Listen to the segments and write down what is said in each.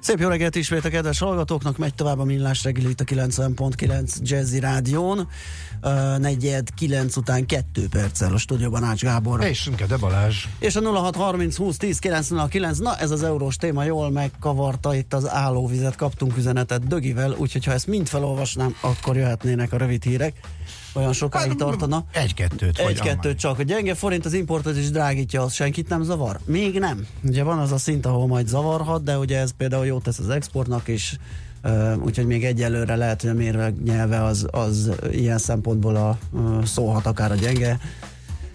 Szép jó reggelt ismét a kedves hallgatóknak, megy tovább a Millás reggeli itt a 90.9 Jazzy Rádión. Uh, negyed 9 után 2 perccel a stúdióban Ács Gábor. És de Balázs. És a 0630 20 10 909, na ez az eurós téma jól megkavarta, itt az állóvizet kaptunk üzenetet Dögivel, úgyhogy ha ezt mind felolvasnám, akkor jöhetnének a rövid hírek olyan sokáig hát, tartana. Egy-kettőt. Egy-kettőt csak. A gyenge forint az importot is drágítja, az senkit nem zavar? Még nem. Ugye van az a szint, ahol majd zavarhat, de ugye ez például jót tesz az exportnak is, Uh, úgyhogy még egyelőre lehet, hogy a mérve nyelve az, az ilyen szempontból a, uh, szólhat akár a gyenge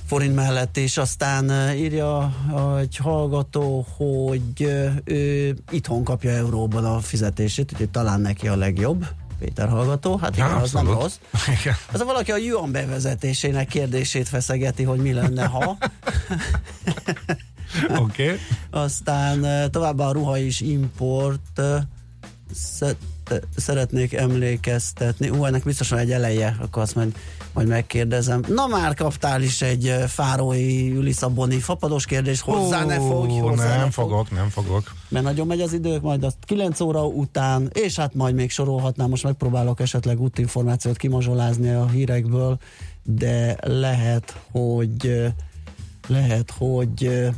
forint mellett, és aztán uh, írja egy hallgató, hogy ő itthon kapja euróban a fizetését, úgyhogy talán neki a legjobb. Péter hallgató, hát igen, az nem rossz. Ez a valaki a Yuan bevezetésének kérdését feszegeti, hogy mi lenne, ha. Oké. Okay. Aztán továbbá a ruha is import szeretnék emlékeztetni. Ú, ennek biztosan egy eleje, akkor azt majd, majd megkérdezem. Na már kaptál is egy fárói Lisszaboni fapados kérdés, hozzá Ó, ne fogj, hozzá nem ne fogok, nem fogok. Mert nagyon megy az idők, majd azt 9 óra után, és hát majd még sorolhatnám, most megpróbálok esetleg útinformációt kimazsolázni a hírekből, de lehet, hogy lehet, hogy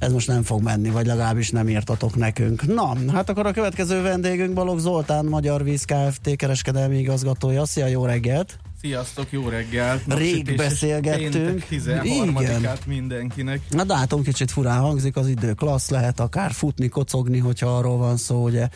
ez most nem fog menni, vagy legalábbis nem írtatok nekünk. Na, hát akkor a következő vendégünk Balogh Zoltán, Magyar Víz Kft. kereskedelmi igazgatója. Szia, jó reggelt! Sziasztok, jó reggel! Rég beszélgettünk. Igen. mindenkinek. Na látom, kicsit furán hangzik az idő. Klassz lehet akár futni, kocogni, hogyha arról van szó, ugye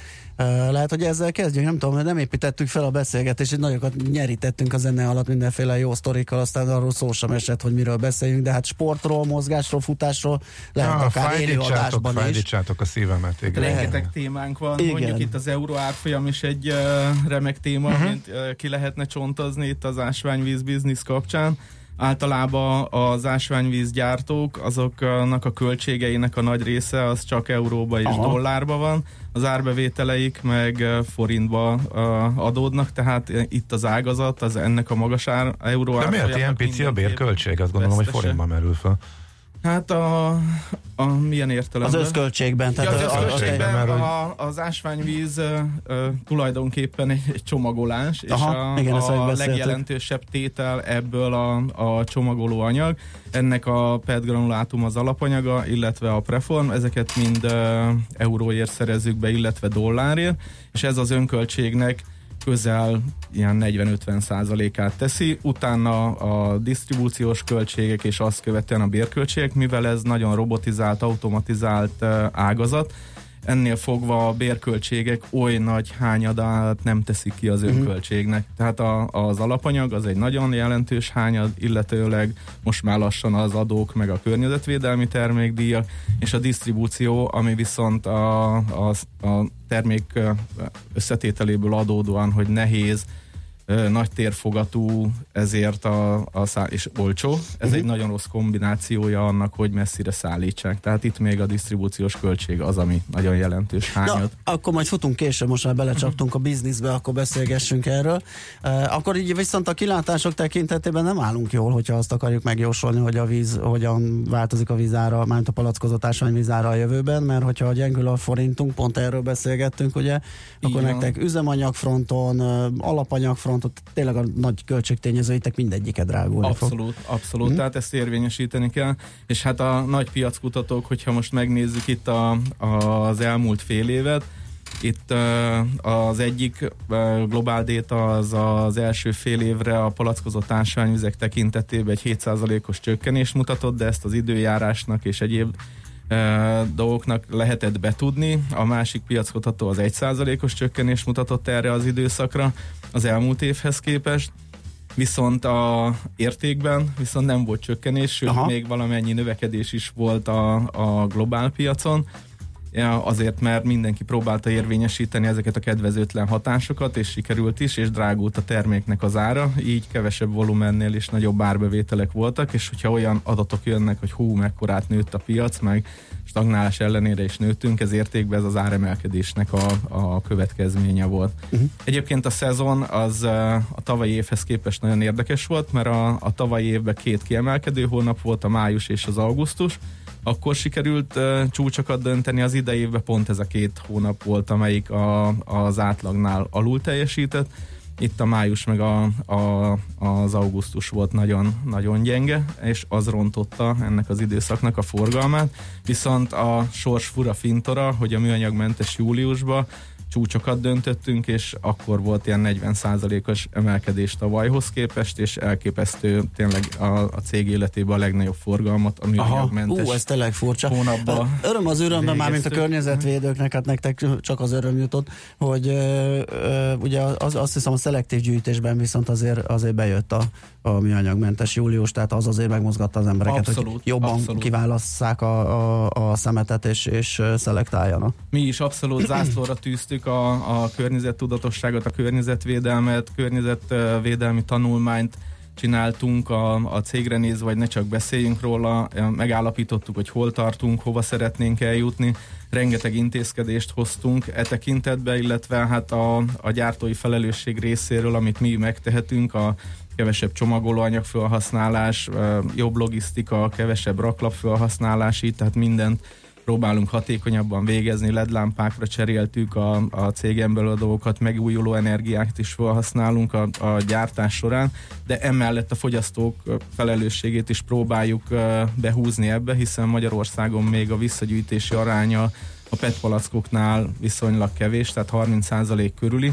lehet, hogy ezzel kezdjünk, nem tudom, nem építettük fel a beszélgetést, és nagyokat nyerítettünk a zene alatt mindenféle jó sztorikkal, aztán arról szó sem esett, hogy miről beszéljünk, de hát sportról, mozgásról, futásról lehet ja, akár élőadásban is. Fájdítsátok a szívemet, igen. Rengeteg témánk van, igen. mondjuk itt az euró árfolyam is egy uh, remek téma, uh-huh. mint uh, ki lehetne csontozni itt az ásványvíz biznisz kapcsán általában az ásványvízgyártók, azoknak a költségeinek a nagy része az csak euróba és Aha. dollárba van, az árbevételeik meg forintba adódnak, tehát itt az ágazat, az ennek a magas ár, euró De miért ilyen pici a bérköltség? Azt gondolom, vesztese. hogy forintba merül fel. Hát a, a milyen értelemben? Az összköltségben. Tehát ja, az, az összköltségben, a, a, az ásványvíz uh, tulajdonképpen egy, egy csomagolás, Aha, és a, igen, a legjelentősebb tétel ebből a, a csomagoló anyag. Ennek a PET granulátum az alapanyaga, illetve a preform, ezeket mind uh, euróért szerezzük be, illetve dollárért, és ez az önköltségnek közel ilyen 40-50 százalékát teszi, utána a disztribúciós költségek és azt követően a bérköltségek, mivel ez nagyon robotizált, automatizált ágazat, ennél fogva a bérköltségek oly nagy hányadát nem teszik ki az mhm. önköltségnek. Tehát a, az alapanyag az egy nagyon jelentős hányad, illetőleg most már lassan az adók, meg a környezetvédelmi termékdíjak, és a disztribúció, ami viszont a, a, a termék összetételéből adódóan, hogy nehéz, nagy térfogatú, ezért a, a szá- és olcsó. Ez uh-huh. egy nagyon rossz kombinációja annak, hogy messzire szállítsák. Tehát itt még a disztribúciós költség az, ami nagyon jelentős hányad. Na, akkor majd futunk később, most már belecsaptunk a bizniszbe, akkor beszélgessünk erről. Uh, akkor így viszont a kilátások tekintetében nem állunk jól, hogyha azt akarjuk megjósolni, hogy a víz, hogyan változik a vízára, mármint a palackozott ásványvízára a jövőben, mert hogyha gyengül a forintunk, pont erről beszélgettünk, ugye, akkor Igen. nektek üzemanyagfronton, alapanyagfronton, frontot, tényleg a nagy költségtényezőitek mindegyike drágulni Abszolút, fog. abszolút, hmm. tehát ezt érvényesíteni kell, és hát a nagy piackutatók, hogyha most megnézzük itt a, a, az elmúlt fél évet, itt az egyik globál data az az első fél évre a palackozott ásványvizek tekintetében egy 7%-os csökkenés mutatott, de ezt az időjárásnak és egyéb dolgoknak lehetett betudni. A másik piackutató az 1%-os csökkenés mutatott erre az időszakra az elmúlt évhez képest, viszont a értékben viszont nem volt csökkenés, sőt Aha. még valamennyi növekedés is volt a, a globál piacon, azért, mert mindenki próbálta érvényesíteni ezeket a kedvezőtlen hatásokat, és sikerült is, és drágult a terméknek az ára, így kevesebb volumennél is nagyobb árbevételek voltak, és hogyha olyan adatok jönnek, hogy hú, mekkorát nőtt a piac, meg stagnálás ellenére is nőttünk, ez értékben ez az áremelkedésnek a, a következménye volt. Uh-huh. Egyébként a szezon az a tavalyi évhez képest nagyon érdekes volt, mert a, a tavalyi évben két kiemelkedő hónap volt, a május és az augusztus, akkor sikerült uh, csúcsokat dönteni, az idei pont ez a két hónap volt, amelyik a, az átlagnál alul teljesített. Itt a május meg a, a, az augusztus volt nagyon, nagyon gyenge, és az rontotta ennek az időszaknak a forgalmát. Viszont a sors fura fintora, hogy a műanyagmentes júliusban csúcsokat döntöttünk, és akkor volt ilyen 40%-os emelkedés tavalyhoz képest, és elképesztő tényleg a, a cég életében a legnagyobb forgalmat, ami mentes Ú, ez tényleg furcsa. Hónapban öröm az örömben, már mint a környezetvédőknek, hát nektek csak az öröm jutott, hogy ö, ö, ugye az, azt hiszem a szelektív gyűjtésben viszont azért, azért bejött a, a műanyagmentes július, tehát az azért megmozgatta az embereket, abszolút, hogy jobban abszolút. kiválasszák a, a, a szemetet és, és szelektáljanak. Mi is abszolút zászlóra tűztük a, a környezettudatosságot, a környezetvédelmet, környezetvédelmi tanulmányt csináltunk a, a cégre nézve, vagy ne csak beszéljünk róla, megállapítottuk, hogy hol tartunk, hova szeretnénk eljutni, rengeteg intézkedést hoztunk e tekintetbe, illetve hát a, a gyártói felelősség részéről, amit mi megtehetünk, a kevesebb csomagolóanyag felhasználás, jobb logisztika, kevesebb raklap felhasználás, így tehát mindent próbálunk hatékonyabban végezni, LED lámpákra cseréltük a, a cégen belül a dolgokat, megújuló energiákat is felhasználunk a, a gyártás során, de emellett a fogyasztók felelősségét is próbáljuk behúzni ebbe, hiszen Magyarországon még a visszagyűjtési aránya a PET palackoknál viszonylag kevés, tehát 30% körüli,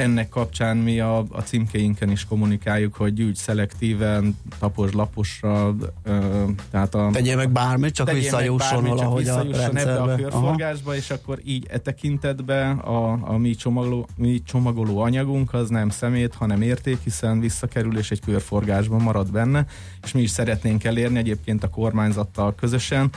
ennek kapcsán mi a, a címkéinken is kommunikáljuk, hogy gyűjts szelektíven, tapos laposra, ö, tehát a... Tegyél meg bármit, csak visszajusson valahogy a rendszerbe. ebbe a körforgásba, Aha. és akkor így e tekintetben a, a mi, csomagoló, mi csomagoló anyagunk az nem szemét, hanem érték, hiszen visszakerül és egy körforgásban marad benne, és mi is szeretnénk elérni egyébként a kormányzattal közösen,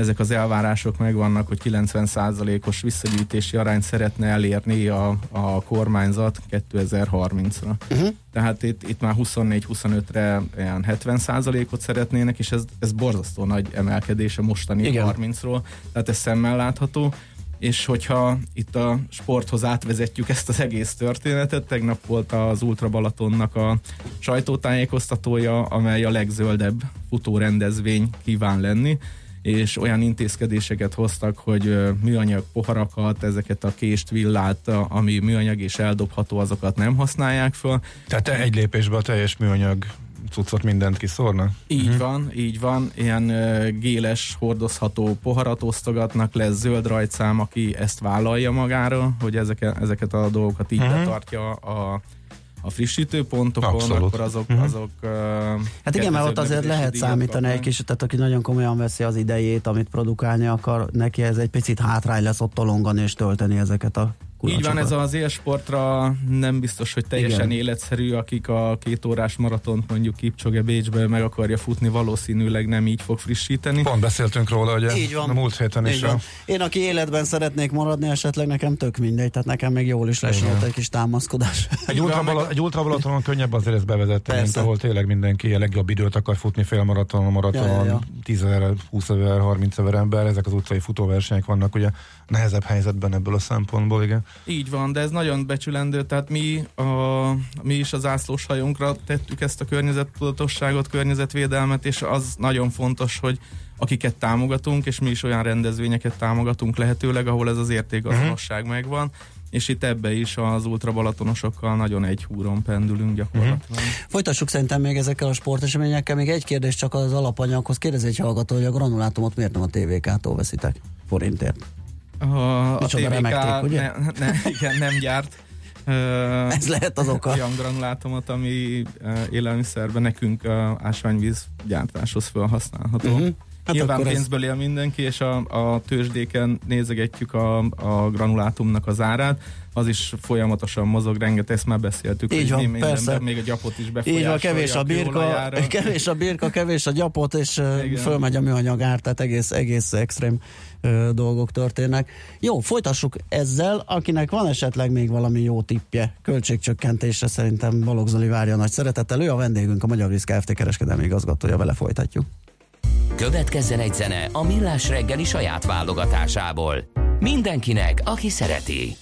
ezek az elvárások megvannak, hogy 90%-os visszagyűjtési arányt szeretne elérni a, a kormányzat 2030-ra. Uh-huh. Tehát itt, itt már 24-25-re ilyen 70%-ot szeretnének, és ez, ez borzasztó nagy emelkedés a mostani Igen. 30-ról, tehát ez szemmel látható és hogyha itt a sporthoz átvezetjük ezt az egész történetet, tegnap volt az Ultra Balatonnak a sajtótájékoztatója, amely a legzöldebb futórendezvény kíván lenni, és olyan intézkedéseket hoztak, hogy műanyag poharakat, ezeket a kést, villát, ami műanyag és eldobható, azokat nem használják föl. Tehát te egy lépésben a teljes műanyag cuccot mindent kiszórna? Így uh-huh. van, így van. Ilyen uh, géles, hordozható poharat osztogatnak, lesz zöld rajtszám, aki ezt vállalja magára, hogy ezeket, ezeket a dolgokat így uh-huh. betartja a a frissítőpontokon, Abszolút. akkor azok... Uh-huh. azok uh, hát igen, mert ott azért lehet számítani egy kicsit, tehát aki nagyon komolyan veszi az idejét, amit produkálni akar, neki ez egy picit hátrány lesz ott tolongani és tölteni ezeket a így van, ez az élsportra nem biztos, hogy teljesen Igen. életszerű, akik a két órás maratont mondjuk Kipcsoge Bécsbe meg akarja futni, valószínűleg nem így fog frissíteni. Pont beszéltünk róla, hogy így van. a múlt héten így is. Van. Én, aki életben szeretnék maradni, esetleg nekem tök mindegy, tehát nekem még jól is lesz egy kis támaszkodás. Egy, ultra, egy ultrabalatonon könnyebb azért ezt bevezetni, mint ahol tényleg mindenki a legjobb időt akar futni fél maraton, ja, ja, ja. 10 ezer, 20 ezer, 30 ezer ember, ezek az utcai futóversenyek vannak, ugye nehezebb helyzetben ebből a szempontból, igen. Így van, de ez nagyon becsülendő, tehát mi, a, mi is az ászlós hajunkra tettük ezt a környezettudatosságot, környezetvédelmet, és az nagyon fontos, hogy akiket támogatunk, és mi is olyan rendezvényeket támogatunk lehetőleg, ahol ez az értékazonosság uh-huh. megvan, és itt ebbe is az ultrabalatonosokkal nagyon egy húron pendülünk gyakorlatilag. Uh-huh. Folytassuk szerintem még ezekkel a sporteseményekkel. Még egy kérdés csak az alapanyaghoz. Kérdezi egy hallgató, hogy a granulátumot miért nem a TVK-tól veszitek forintért? A, a TVK remekték, ugye? Ne, ne, igen, nem gyárt. Uh, Ez lehet az oka. Olyan granulátumot, ami uh, élelmiszerben nekünk uh, ásványvíz gyártáshoz felhasználható. Uh-huh. Hát Nyilván pénzből él mindenki, és a, a tőzsdéken nézegetjük a, a granulátumnak az árát, az is folyamatosan mozog, rengeteg, ezt már beszéltük, Így van, persze. még a gyapot is befolyásolja. Így van, kevés a birka, kevés a birka, kevés a gyapot, és Igen. fölmegy a műanyag ár, tehát egész, egész extrém ö, dolgok történnek. Jó, folytassuk ezzel, akinek van esetleg még valami jó tippje költségcsökkentésre, szerintem Balogh Zoli várja nagy szeretettel. Ő a vendégünk, a Magyar Víz Kft. kereskedelmi igazgatója, vele folytatjuk. Következzen egy zene a Millás reggeli saját válogatásából. Mindenkinek, aki szereti.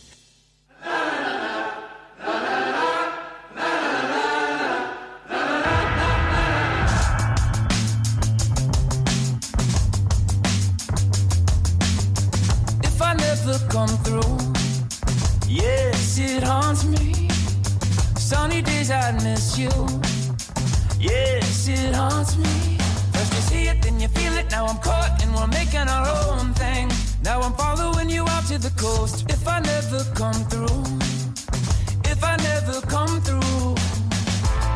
come through. Yes, it haunts me. Sunny days I miss you. Yes, it haunts me. Then you feel it. Now I'm caught and we're making our own thing. Now I'm following you out to the coast. If I never come through, if I never come through,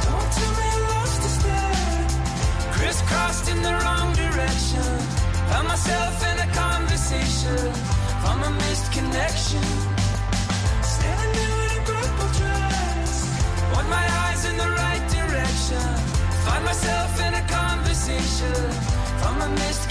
don't tell me lost a step. Crisscrossed in the wrong direction. Found myself in a conversation from a missed connection. Standing in a purple dress. Want my eyes in the right direction. Find myself in a conversation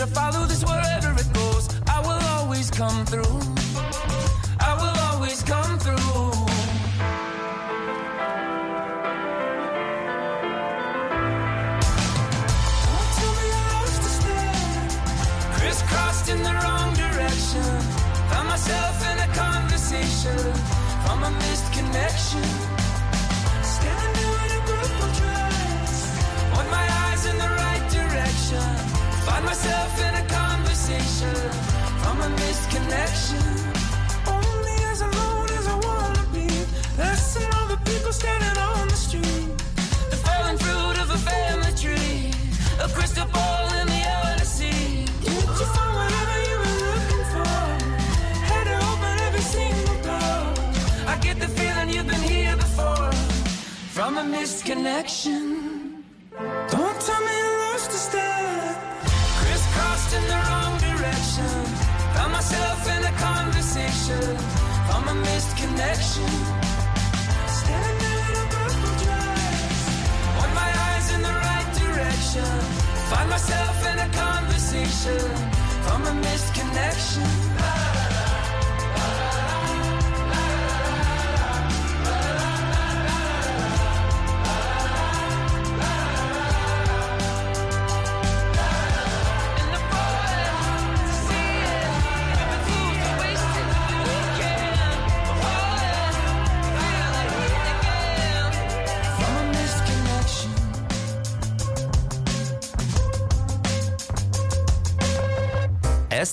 I follow this wherever it goes? I will always come through. A missed connection. Don't tell me I lost a step. Crisscrossed in the wrong direction. Found myself in a conversation from a missed connection. Standing in a purple dress. Want my eyes in the right direction. Find myself in a conversation from a missed connection.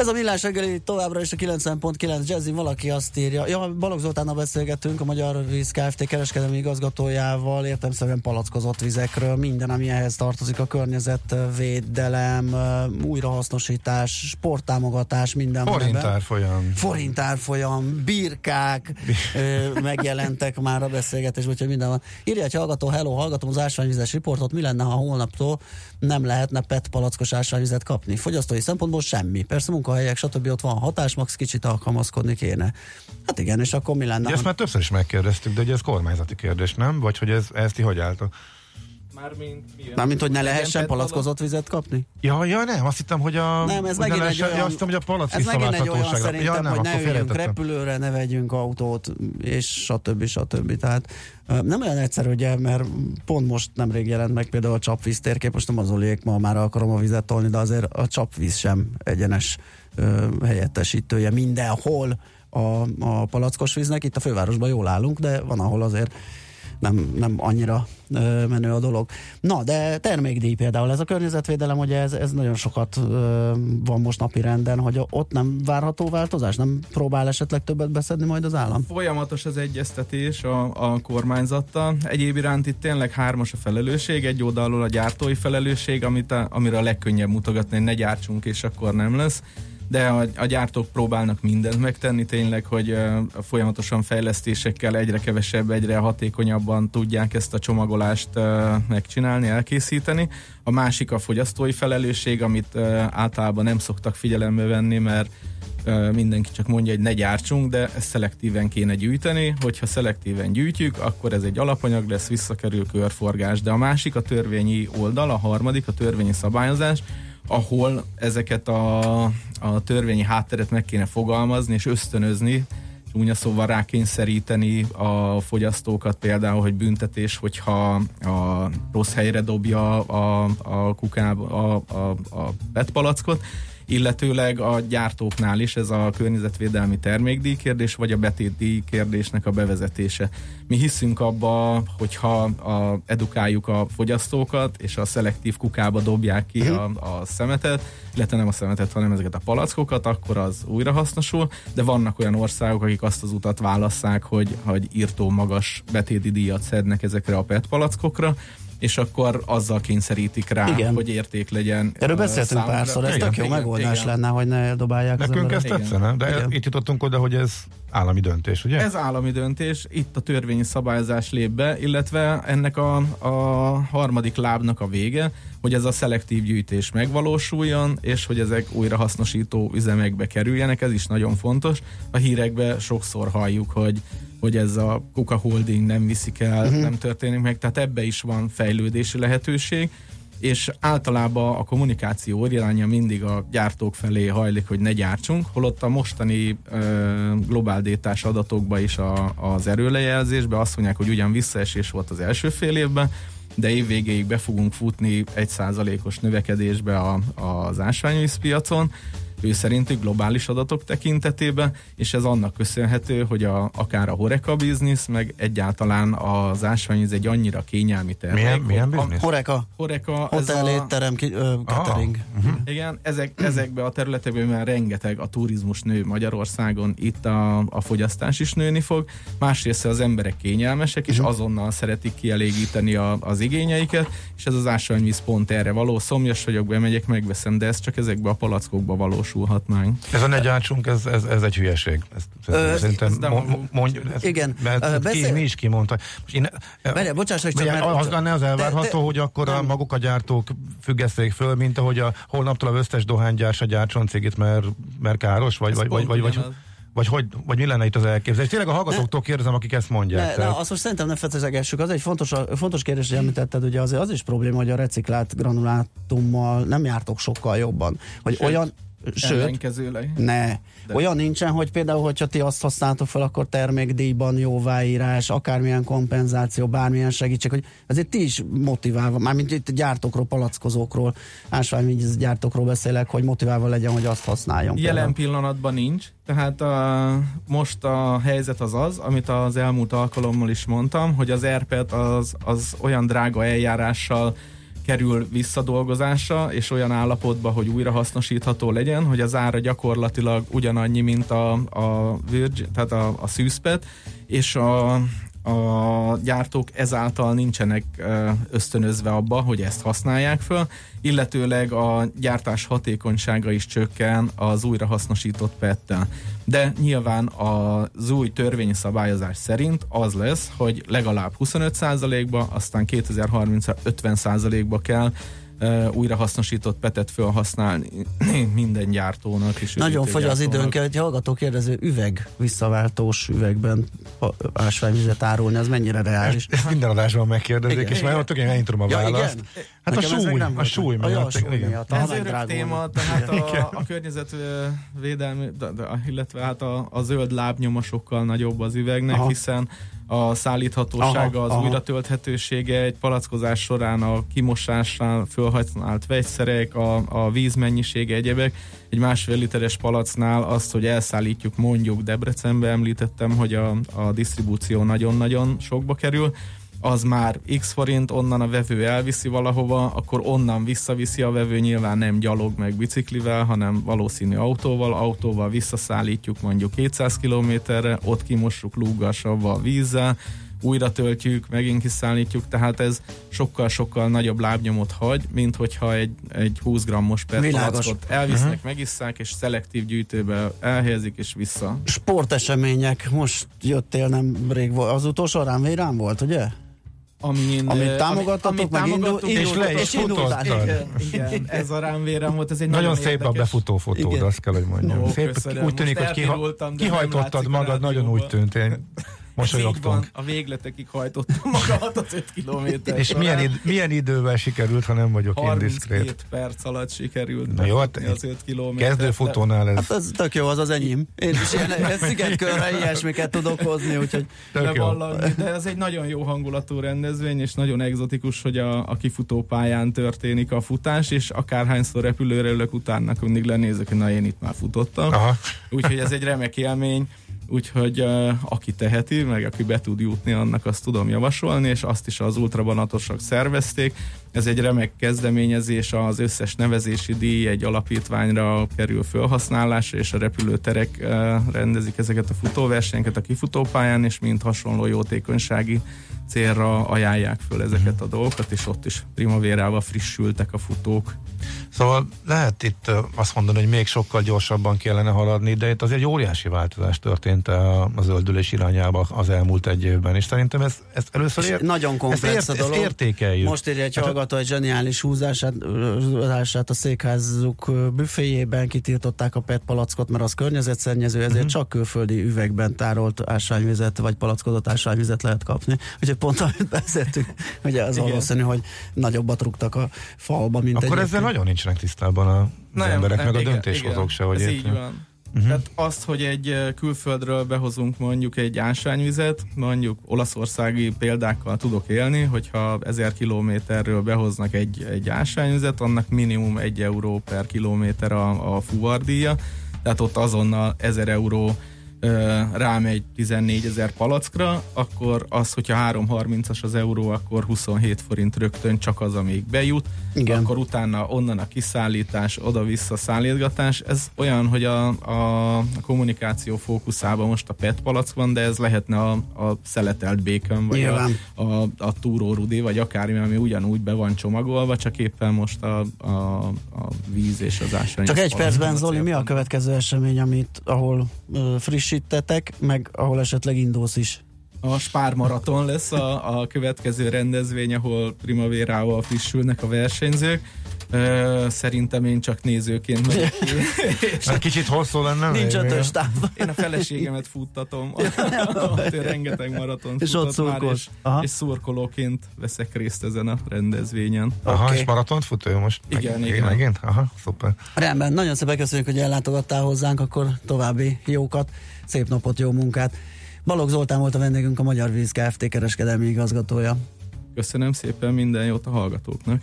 Ez a millás reggeli továbbra is a 90.9 Jazzy, valaki azt írja. Ja, Balogh Zoltánnal beszélgettünk, a Magyar Víz Kft. kereskedelmi igazgatójával, értemszerűen palackozott vizekről, minden, ami ehhez tartozik, a környezetvédelem, újrahasznosítás, sporttámogatás, minden. Forintárfolyam. Forintárfolyam, birkák megjelentek már a beszélgetésben, úgyhogy minden van. Írja egy hallgató, hello, hallgatom az ásványvizes riportot, mi lenne, ha holnaptól nem lehetne PET palackos ásványvizet kapni? Fogyasztói szempontból semmi. Persze munkahelyek, stb. ott van hatás, max kicsit alkalmazkodni kéne. Hát igen, és akkor mi lenne? De ezt már többször is megkérdeztük, de ugye ez kormányzati kérdés, nem? Vagy hogy ez, ezt ti hogy álltok? Mármint, Mármint, hogy ne lehessen palackozott vizet kapni? Ja, ja, nem, azt hittem, hogy a... Nem, ez megint egy olyan... Ja, azt hittem, hogy a palack Ez megint egy olyan szerintem, ja, nem, hogy ne üljünk repülőre, ne vegyünk autót, és stb. stb. Tehát nem olyan egyszerű, ugye, mert pont most nemrég jelent meg például a csapvíz térkép, most nem az oliék, ma már akarom a vizet tolni, de azért a csapvíz sem egyenes helyettesítője mindenhol a, a palackos víznek. Itt a fővárosban jól állunk, de van, ahol azért nem, nem annyira ö, menő a dolog. Na, de termékdíj például, ez a környezetvédelem, ugye ez, ez nagyon sokat ö, van most napi renden, hogy ott nem várható változás? Nem próbál esetleg többet beszedni majd az állam? Folyamatos az egyeztetés a, a kormányzattal. Egyéb iránt itt tényleg hármas a felelősség, egy oldalról a gyártói felelősség, amit a, amire a legkönnyebb mutogatni, hogy ne gyártsunk, és akkor nem lesz de a, a gyártók próbálnak mindent megtenni tényleg, hogy uh, folyamatosan fejlesztésekkel egyre kevesebb, egyre hatékonyabban tudják ezt a csomagolást megcsinálni, elkészíteni. A másik a fogyasztói felelősség, amit általában nem szoktak figyelembe venni, mert mindenki csak mondja, hogy ne gyártsunk, de ezt szelektíven kéne gyűjteni. Hogyha szelektíven gyűjtjük, akkor ez egy alapanyag lesz, visszakerül körforgás. De a másik a törvényi oldal, a harmadik a törvényi szabályozás, ahol ezeket a, a törvényi hátteret meg kéne fogalmazni és ösztönözni, csúnya szóval rákényszeríteni a fogyasztókat például, hogy büntetés, hogyha a rossz helyre dobja a, a kukába a, a, a petpalackot, illetőleg a gyártóknál is ez a környezetvédelmi termékdíj kérdés, vagy a betétdíj kérdésnek a bevezetése. Mi hiszünk abba, hogyha a, edukáljuk a fogyasztókat, és a szelektív kukába dobják ki uh-huh. a, a szemetet, illetve nem a szemetet, hanem ezeket a palackokat, akkor az újra hasznosul, de vannak olyan országok, akik azt az utat válasszák, hogy, hogy írtó magas betéti díjat szednek ezekre a PET palackokra, és akkor azzal kényszerítik rá, Igen. hogy érték legyen. Erről beszéltünk számra. párszor, ez tök jó igen, megoldás igen. lenne, hogy ne dobálják Nekünk ez tetszene, de igen. itt jutottunk oda, hogy ez állami döntés, ugye? Ez állami döntés, itt a törvényi szabályozás lép be, illetve ennek a, a harmadik lábnak a vége, hogy ez a szelektív gyűjtés megvalósuljon, és hogy ezek újrahasznosító üzemekbe kerüljenek, ez is nagyon fontos. A hírekben sokszor halljuk, hogy hogy ez a Kuka Holding nem viszik el, uh-huh. nem történik meg, tehát ebbe is van fejlődési lehetőség, és általában a kommunikáció iránya mindig a gyártók felé hajlik, hogy ne gyártsunk, holott a mostani ö, globál détás adatokban is a, az erőlejelzésben azt mondják, hogy ugyan visszaesés volt az első fél évben, de évvégéig be fogunk futni egy százalékos növekedésbe a, az ásványvízpiacon, ő szerintük globális adatok tekintetében, és ez annak köszönhető, hogy a, akár a Horeca biznisz, meg egyáltalán az ásványvíz egy annyira kényelmi termék. Milyen, milyen biznisz? Horeca. Horeca. Hotel, a... étterem, ki, ö, catering. Ah, uh-huh. Igen, ezek, ezekbe a területekben már rengeteg a turizmus nő Magyarországon, itt a, a fogyasztás is nőni fog. Másrészt az emberek kényelmesek, és uh-huh. azonnal szeretik kielégíteni a, az igényeiket, és ez az ásványvíz pont erre való. Szomjas vagyok, bemegyek, megveszem, de ez csak ezekbe a palackokba valós megvalósulhatnánk. Ez a ne gyártsunk, ez, ez, ez egy hülyeség. Ezt, Ö, szerintem ez mondj, ez, igen. Mert beszél... ki, mi is kimondta. Most én, Várja, bocsáss, hogy csak mert, az lenne az elvárható, de, de, hogy akkor nem. a maguk a gyártók függeszték föl, mint ahogy a holnaptól a összes dohánygyár se gyártson cégét, mert, mert káros, vagy, vagy, vagy, vagy, vagy, vagy, hogy, vagy mi lenne itt az elképzelés? Tényleg a hallgatóktól kérdezem, akik ezt mondják. Ne, ne, azt most szerintem ne fetezegessük. Az egy fontos, fontos kérdés, hogy említetted, ugye azért az is probléma, hogy a reciklált granulátummal nem jártok sokkal jobban. Hogy Sőt. olyan Sőt, ne. De. Olyan nincsen, hogy például, hogyha ti azt használtok fel, akkor termékdíjban jóváírás, akármilyen kompenzáció, bármilyen segítség, hogy azért ti is motiválva, mármint itt gyártókról, palackozókról, ásványvíz gyártókról beszélek, hogy motiválva legyen, hogy azt használjon. Jelen például. pillanatban nincs, tehát a, most a helyzet az az, amit az elmúlt alkalommal is mondtam, hogy az ERPET az, az olyan drága eljárással kerül visszadolgozásra, és olyan állapotba, hogy újra hasznosítható legyen, hogy az ára gyakorlatilag ugyanannyi, mint a, a Virgin, tehát a, a szűzpet, és a, a gyártók ezáltal nincsenek ösztönözve abba, hogy ezt használják föl, illetőleg a gyártás hatékonysága is csökken az újrahasznosított pettel. De nyilván az új törvényi szabályozás szerint az lesz, hogy legalább 25%-ba, aztán 2030-ra 50%-ba kell újrahasznosított petet felhasználni minden gyártónak. És Nagyon fogy az időnk, egy hallgató kérdező üveg visszaváltós üvegben ásványvizet árulni, az mennyire reális? Ezt, ezt minden adásban megkérdezik, igen, és már ott én tudom a választ. Hát Hát a súly, a súly miatt. A, súly igen. miatt. Ez örök téma, tehát a, a környezetvédelmi, illetve hát a, a zöld lábnyoma sokkal nagyobb az üvegnek, aha. hiszen a szállíthatósága, aha, az aha. újratölthetősége egy palackozás során a kimosásnál fölhasznált vegyszerek, a, a vízmennyisége, egyebek. Egy másfél literes palacnál azt, hogy elszállítjuk mondjuk Debrecenbe, említettem, hogy a, a disztribúció nagyon-nagyon sokba kerül, az már x forint, onnan a vevő elviszi valahova, akkor onnan visszaviszi a vevő, nyilván nem gyalog meg biciklivel, hanem valószínű autóval, autóval visszaszállítjuk mondjuk 200 kilométerre, ott kimossuk lúggal, savval, vízzel, újra töltjük, megint kiszállítjuk, tehát ez sokkal-sokkal nagyobb lábnyomot hagy, mint hogyha egy, egy 20 grammos per elvisznek, uh-huh. megisszák, és szelektív gyűjtőbe elhelyezik, és vissza. Sportesemények, most jöttél nem rég volt, az utolsó rám volt, ugye? Amin, amit támogattatok, amit, meg támogattuk, indul, és le is futottad. Igen, igen, ez a rámvérem volt, ez egy nagyon, nagyon szép a befutó fotód, igen. azt kell, hogy mondjam. No, szép, úgy tűnik, hogy kiha, kihajtottad magad, nagyon úgy tűnt. Én mosolyogtunk. a végletekig hajtottam magamat az 5 kilométer És milyen, id- milyen idővel sikerült, ha nem vagyok indiszkrét? 32 perc alatt sikerült Na jó, hát az 5 kilométer. Kezdőfutónál ez... Hát ez tök jó, az az enyém. Én is ilyen szigetkörre ilyesmiket tudok hozni, úgyhogy... De, vallani, de ez egy nagyon jó hangulatú rendezvény, és nagyon egzotikus, hogy a, a kifutópályán történik a futás, és akárhányszor repülőre ülök, utána mindig lenézek, hogy na én itt már futottam. Aha. Úgyhogy ez egy remek élmény úgyhogy aki teheti, meg aki be tud jutni, annak azt tudom javasolni, és azt is az ultrabanatosak szervezték. Ez egy remek kezdeményezés, az összes nevezési díj egy alapítványra kerül felhasználásra, és a repülőterek uh, rendezik ezeket a futóversenyeket a kifutópályán, és mind hasonló jótékonysági célra ajánlják föl ezeket a dolgokat, és ott is primavérával frissültek a futók. Szóval lehet itt azt mondani, hogy még sokkal gyorsabban kellene haladni, de itt azért óriási változás történt a zöldülés irányába az elmúlt egy évben, és szerintem ez, ez először ér, nagyon komplex ezt, ért, a dolog. Ezt értékeljük. Most írja egy hát, hallgató, egy zseniális húzását, húzását a székházuk büféjében kitiltották a PET palackot, mert az környezetszennyező, ezért uh-huh. csak külföldi üvegben tárolt ásványvizet, vagy palackodott ásványvizet lehet kapni. Úgyhogy pont amit beszéltünk, ugye az Igen. valószínű, hogy nagyobbat rúgtak a falba, mint Akkor ezzel nagyon nincsenek tisztában a, az emberek, meg a döntéshozók se, hogy ez így van. Uh-huh. Tehát azt, hogy egy külföldről behozunk mondjuk egy ásványvizet, mondjuk olaszországi példákkal tudok élni, hogyha 1000 kilométerről behoznak egy, egy ásványvizet, annak minimum 1 euró per kilométer a, a fuvardíja, tehát ott azonnal 1000 euró rámegy 14 ezer palackra, akkor az, hogyha 3.30-as az euró, akkor 27 forint rögtön csak az, amíg bejut. Igen. Akkor utána onnan a kiszállítás, oda-vissza szállítgatás. Ez olyan, hogy a, a, a kommunikáció fókuszában most a PET palack van, de ez lehetne a, a szeletelt békön, vagy a, a, a túró rudi, vagy akármi, ami ugyanúgy be van csomagolva, csak éppen most a, a, a víz és az ásvány. Csak egy percben, Zoli, mi a következő esemény, amit ahol uh, friss frissítetek, meg ahol esetleg indulsz is. A Spár Maraton lesz a, a következő rendezvény, ahol primavérával frissülnek a versenyzők. Uh, szerintem én csak nézőként megyek ki. Hát kicsit hosszú lenne. Nincs ötös táv. Én a feleségemet futtatom. Ott rengeteg maraton és ott már, és, és szurkolóként veszek részt ezen a rendezvényen. Aha, okay. és maratont fut ő most? Igen, meg, igen. Megint? Aha, szuper. Rendben, nagyon szépen köszönjük, hogy ellátogattál hozzánk, akkor további jókat, szép napot, jó munkát. Balogh Zoltán volt a vendégünk, a Magyar Víz Kft. kereskedelmi igazgatója. Köszönöm szépen, minden jót a hallgatóknak.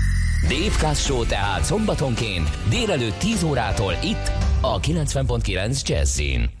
Dave Show tehát szombatonként délelőtt 10 órától itt a 90.9 Jazzin.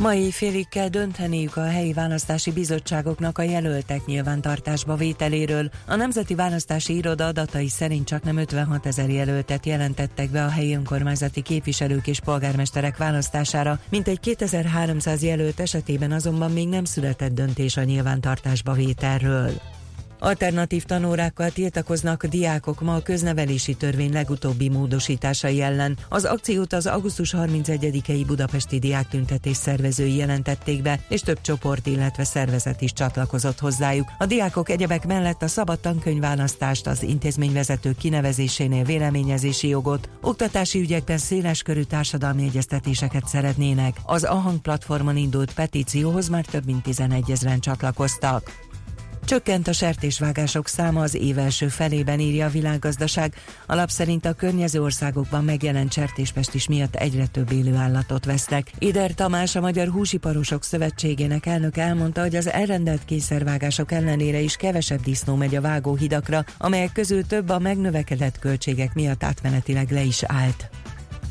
Mai félig kell dönteniük a helyi választási bizottságoknak a jelöltek nyilvántartásba vételéről. A Nemzeti Választási Iroda adatai szerint csak nem 56 ezer jelöltet jelentettek be a helyi önkormányzati képviselők és polgármesterek választására, mint egy 2300 jelölt esetében azonban még nem született döntés a nyilvántartásba vételről. Alternatív tanórákkal tiltakoznak diákok ma a köznevelési törvény legutóbbi módosításai ellen. Az akciót az augusztus 31-i budapesti diáktüntetés szervezői jelentették be, és több csoport, illetve szervezet is csatlakozott hozzájuk. A diákok egyebek mellett a szabad tankönyvválasztást, az intézményvezetők kinevezésénél véleményezési jogot, oktatási ügyekben széleskörű társadalmi egyeztetéseket szeretnének. Az Ahang platformon indult petícióhoz már több mint 11 ezeren csatlakoztak. Csökkent a sertésvágások száma az év első felében, írja a világgazdaság. A lap szerint a környező országokban megjelent sertéspest miatt egyre több élő állatot vesznek. Ider Tamás, a Magyar Húsiparosok Szövetségének elnök elmondta, hogy az elrendelt kényszervágások ellenére is kevesebb disznó megy a vágóhidakra, amelyek közül több a megnövekedett költségek miatt átmenetileg le is állt.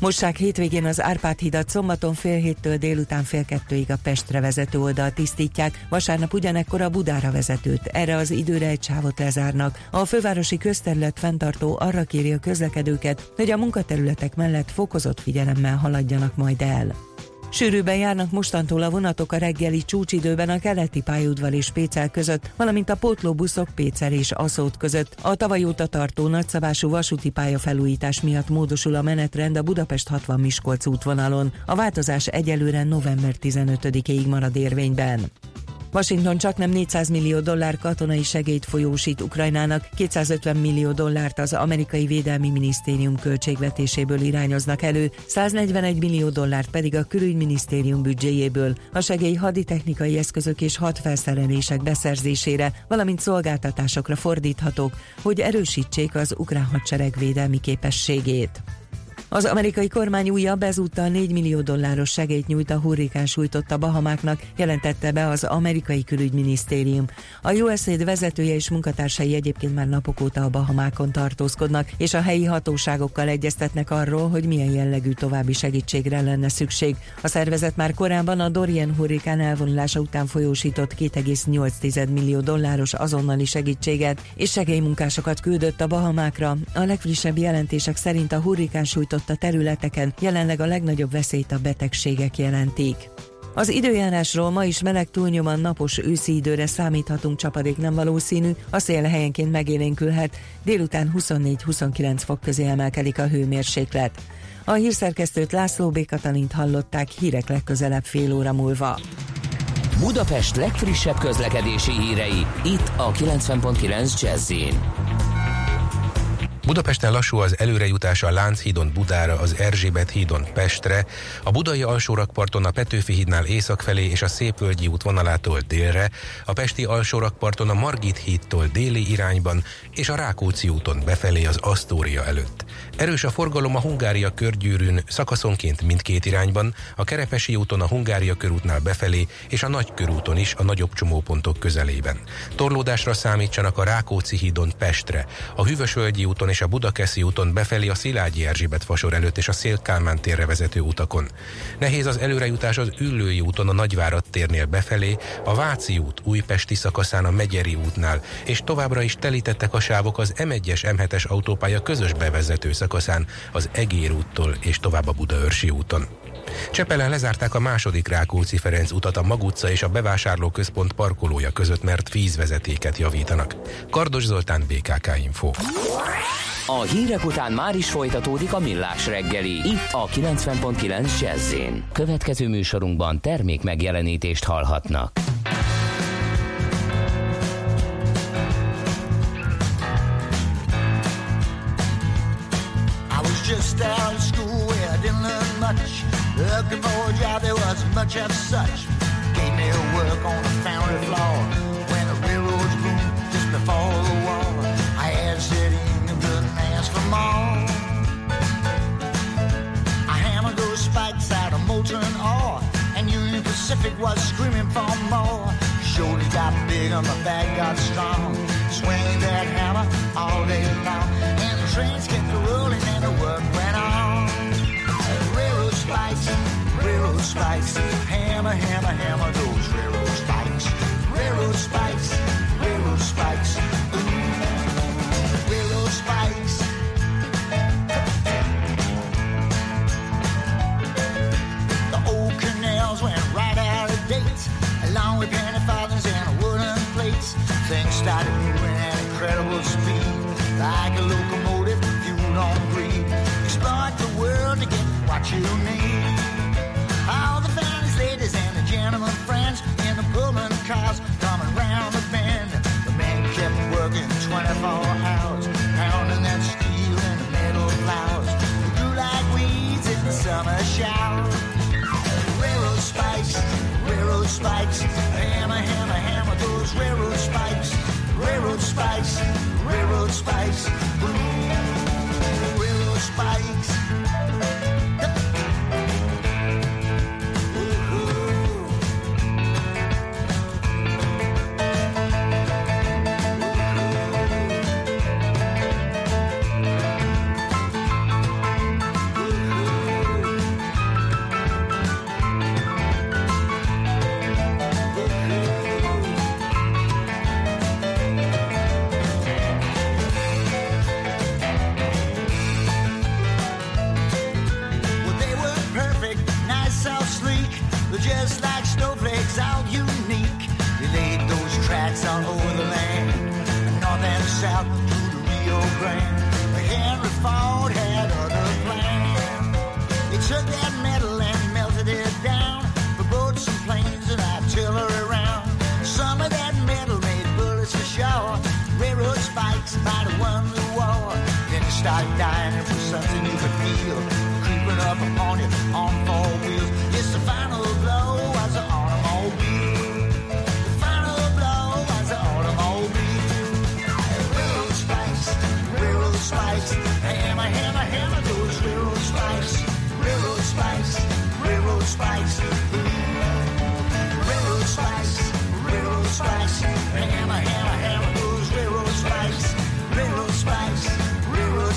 Mossák hétvégén az Árpád hidat szombaton fél héttől délután fél kettőig a Pestre vezető oldal tisztítják, vasárnap ugyanekkor a Budára vezetőt. Erre az időre egy sávot lezárnak. A fővárosi közterület fenntartó arra kéri a közlekedőket, hogy a munkaterületek mellett fokozott figyelemmel haladjanak majd el. Sűrűben járnak mostantól a vonatok a reggeli csúcsidőben a keleti pályaudvar és Pécel között, valamint a pótlóbuszok Pécel és Aszót között. A tavaly óta tartó nagyszabású vasúti pályafelújítás miatt módosul a menetrend a Budapest 60 Miskolc útvonalon. A változás egyelőre november 15-ig marad érvényben. Washington csak nem 400 millió dollár katonai segélyt folyósít Ukrajnának, 250 millió dollárt az amerikai védelmi minisztérium költségvetéséből irányoznak elő, 141 millió dollárt pedig a külügyminisztérium büdzséjéből. A segély haditechnikai eszközök és hadfelszerelések beszerzésére, valamint szolgáltatásokra fordíthatók, hogy erősítsék az ukrán hadsereg védelmi képességét. Az amerikai kormány újabb ezúttal 4 millió dolláros segélyt nyújt a hurrikán sújtotta Bahamáknak, jelentette be az amerikai külügyminisztérium. A USAID vezetője és munkatársai egyébként már napok óta a Bahamákon tartózkodnak, és a helyi hatóságokkal egyeztetnek arról, hogy milyen jellegű további segítségre lenne szükség. A szervezet már korábban a Dorian hurrikán elvonulása után folyósított 2,8 millió dolláros azonnali segítséget és segélymunkásokat küldött a Bahamákra. A legfrissebb jelentések szerint a hurrikán sújtott a területeken jelenleg a legnagyobb veszélyt a betegségek jelentik. Az időjárásról ma is meleg túlnyoman napos őszi időre számíthatunk, csapadék nem valószínű, a szél helyenként megélénkülhet, délután 24-29 fok közé emelkedik a hőmérséklet. A hírszerkesztőt László B. Katalint hallották hírek legközelebb fél óra múlva. Budapest legfrissebb közlekedési hírei, itt a 90.9 jazz Budapesten lassú az előrejutás a Lánchídon Budára, az Erzsébet hídon Pestre, a budai alsórakparton a Petőfi hídnál észak felé és a Szépvölgyi út vonalától délre, a pesti alsórakparton a Margit hídtól déli irányban és a Rákóczi úton befelé az Asztória előtt. Erős a forgalom a Hungária körgyűrűn szakaszonként mindkét irányban, a Kerepesi úton a Hungária körútnál befelé és a Nagy körúton is a nagyobb csomópontok közelében. Torlódásra számítsanak a Rákóczi hídon Pestre, a Hűvösvölgyi úton és a Budakeszi úton befelé a Szilágyi Erzsébet fasor előtt és a Szél Kálmán térre vezető utakon. Nehéz az előrejutás az Üllői úton a Nagyvárad térnél befelé, a Váci út Újpesti szakaszán a Megyeri útnál, és továbbra is telítettek a sávok az M1-es M7-es autópálya közös bevezető szakaszán az Egér úttól és tovább a Budaörsi úton. Csepelen lezárták a második Rákóczi Ferenc utat a Magutca és a bevásárlóközpont parkolója között, mert vízvezetéket javítanak. Kardos Zoltán, BKK Info. A hírek után már is folytatódik a millás reggeli, itt a 90.9 jazz Következő műsorunkban termék megjelenítést hallhatnak. Looking for a job, there wasn't much of such. Gave me a work on the foundry floor when the railroads boomed just before the war. I had to in and couldn't ask for more. I hammered those spikes out of molten ore, and Union Pacific was screaming for more. Shoulders got big and my back got strong. Swinging that hammer all day long, and the trains kept rolling and the work on. Railroad spikes. Hammer, hammer, hammer those railroad spikes. Railroad spikes, railroad spikes. Ooh, railroad spikes. The old canals went right out of date, along with penny and wooden plates. Things started moving at incredible speed, like a locomotive fueled on greed. Exploit the world to get what you need. Gentlemen friends in the Pullman cars coming round the bend. The men kept working 24 hours, pounding that steel in the metal flowers. They grew like weeds in the summer shower. Railroad spikes, railroad spikes, hammer, hammer, hammer those railroad spikes. Railroad spikes, railroad spikes,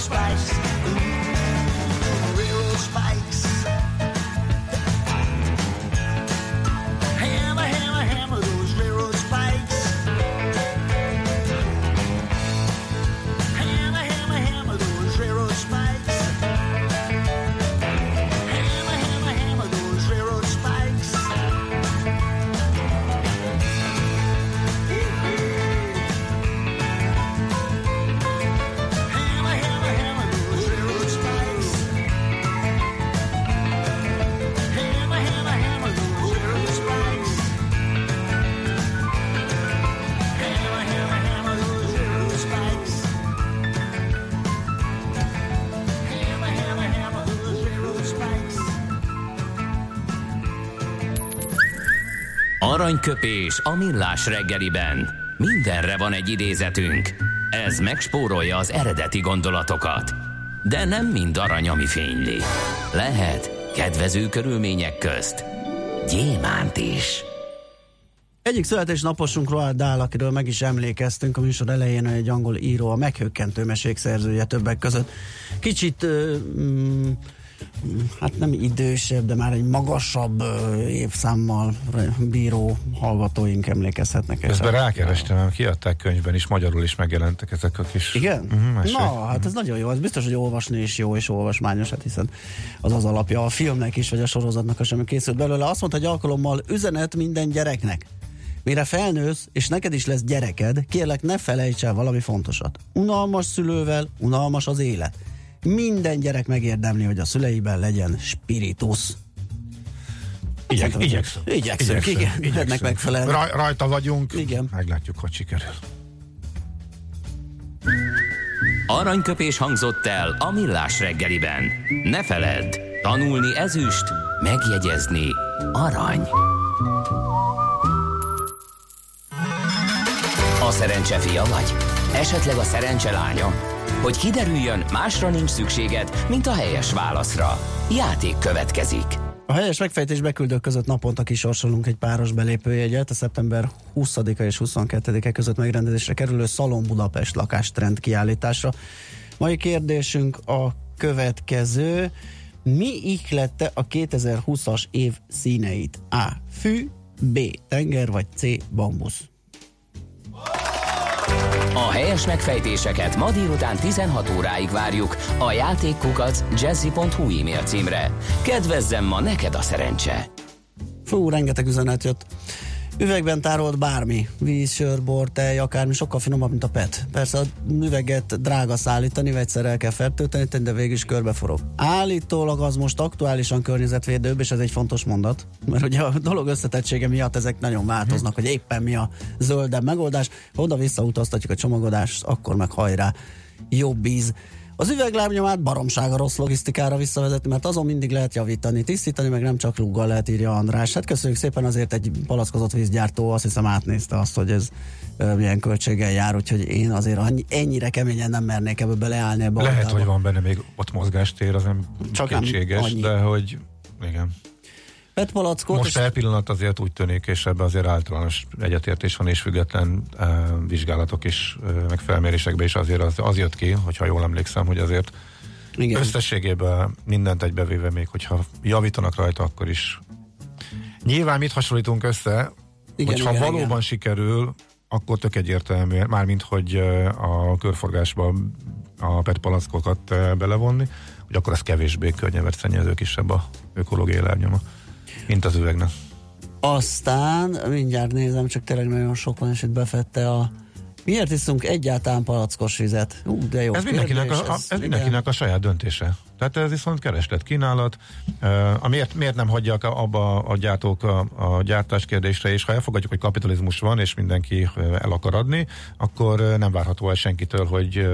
spice. Aranyköpés a millás reggeliben. Mindenre van egy idézetünk. Ez megspórolja az eredeti gondolatokat. De nem mind arany, ami fényli. Lehet kedvező körülmények közt gyémánt is. Egyik születésnaposunk Roald Dahl, akiről meg is emlékeztünk a műsor elején, egy angol író, a meghökkentő mesék szerzője többek között. Kicsit mm, hát nem idősebb, de már egy magasabb évszámmal bíró hallgatóink emlékezhetnek. Közben rákerestem, mert kiadták könyvben is, magyarul is megjelentek ezek a kis Igen? uh-huh. Na, hát ez nagyon jó. Ez biztos, hogy olvasni is jó, és olvasmányos, hát hiszen az az alapja a filmnek is, vagy a sorozatnak, is, ami készült belőle. Azt mondta, hogy alkalommal üzenet minden gyereknek. Mire felnősz, és neked is lesz gyereked, kérlek ne felejts el valami fontosat. Unalmas szülővel, unalmas az élet. Minden gyerek megérdemli, hogy a szüleiben legyen spiritus. Igyek, igyekszünk. Igyekszünk, igen. Ennek megfelelően. Raj, rajta vagyunk. Igen. Meglátjuk, hogy sikerül. Aranyköpés hangzott el a millás reggeliben. Ne feledd, tanulni ezüst, megjegyezni arany. A szerencse fia vagy? Esetleg a szerencse lánya? Hogy kiderüljön, másra nincs szükséged, mint a helyes válaszra. Játék következik. A helyes megfejtés beküldők között naponta kisorsolunk egy páros belépőjegyet. A szeptember 20-a és 22-e között megrendezésre kerülő Szalon Budapest lakástrend kiállításra. Mai kérdésünk a következő. Mi ihlette a 2020-as év színeit? A. Fű, B. Tenger vagy C. Bambusz? A helyes megfejtéseket ma délután 16 óráig várjuk a játékkukac jazzy.hu e-mail címre. Kedvezzem ma neked a szerencse! Fú, rengeteg üzenet jött. Üvegben tárolt bármi, víz, sör, bor, tej, akármi, sokkal finomabb, mint a PET. Persze a üveget drága szállítani, vegyszerrel kell fertőteni, de végül is körbeforog. Állítólag az most aktuálisan környezetvédőbb, és ez egy fontos mondat, mert ugye a dolog összetettsége miatt ezek nagyon változnak, hogy éppen mi a zöldebb megoldás. Oda-vissza utaztatjuk a csomagodást, akkor meg hajrá, jobb íz. Az üveglábnyomát baromsága rossz logisztikára visszavezetni, mert azon mindig lehet javítani, tisztítani, meg nem csak rúggal lehet írja András. Hát köszönjük szépen azért egy palackozott vízgyártó, azt hiszem átnézte azt, hogy ez milyen költséggel jár, úgyhogy én azért annyi, ennyire keményen nem mernék ebbe beleállni. Ebbe lehet, hogy van benne még ott mozgástér, az nem csak kétséges, de hogy igen. Petpalackot. Most per pillanat azért úgy tűnik, és ebben azért általános egyetértés van, és független uh, vizsgálatok is, uh, meg felmérésekben is azért az, az jött ki, hogyha jól emlékszem, hogy azért igen. összességében mindent egybevéve még, hogyha javítanak rajta, akkor is. Nyilván mit hasonlítunk össze, igen, hogyha igen, valóban igen. sikerül, akkor tök egyértelmű, mármint hogy a körforgásba a PET palackokat belevonni, hogy akkor ez kevésbé környezetszennyező kisebb a ökológiai lábnyoma mint az üvegnek. Aztán, mindjárt nézem, csak tényleg nagyon sok van, és itt befette a Miért iszunk egyáltalán palackos vizet? Ú, de jó ez mindenkinek, a, a, ez mindenkinek a saját döntése. Tehát ez viszont kereslet, kínálat. Uh, miért, miért nem hagyják abba a gyártók a, a gyártás kérdésre, és ha elfogadjuk, hogy kapitalizmus van, és mindenki el akar adni, akkor nem várható el senkitől, hogy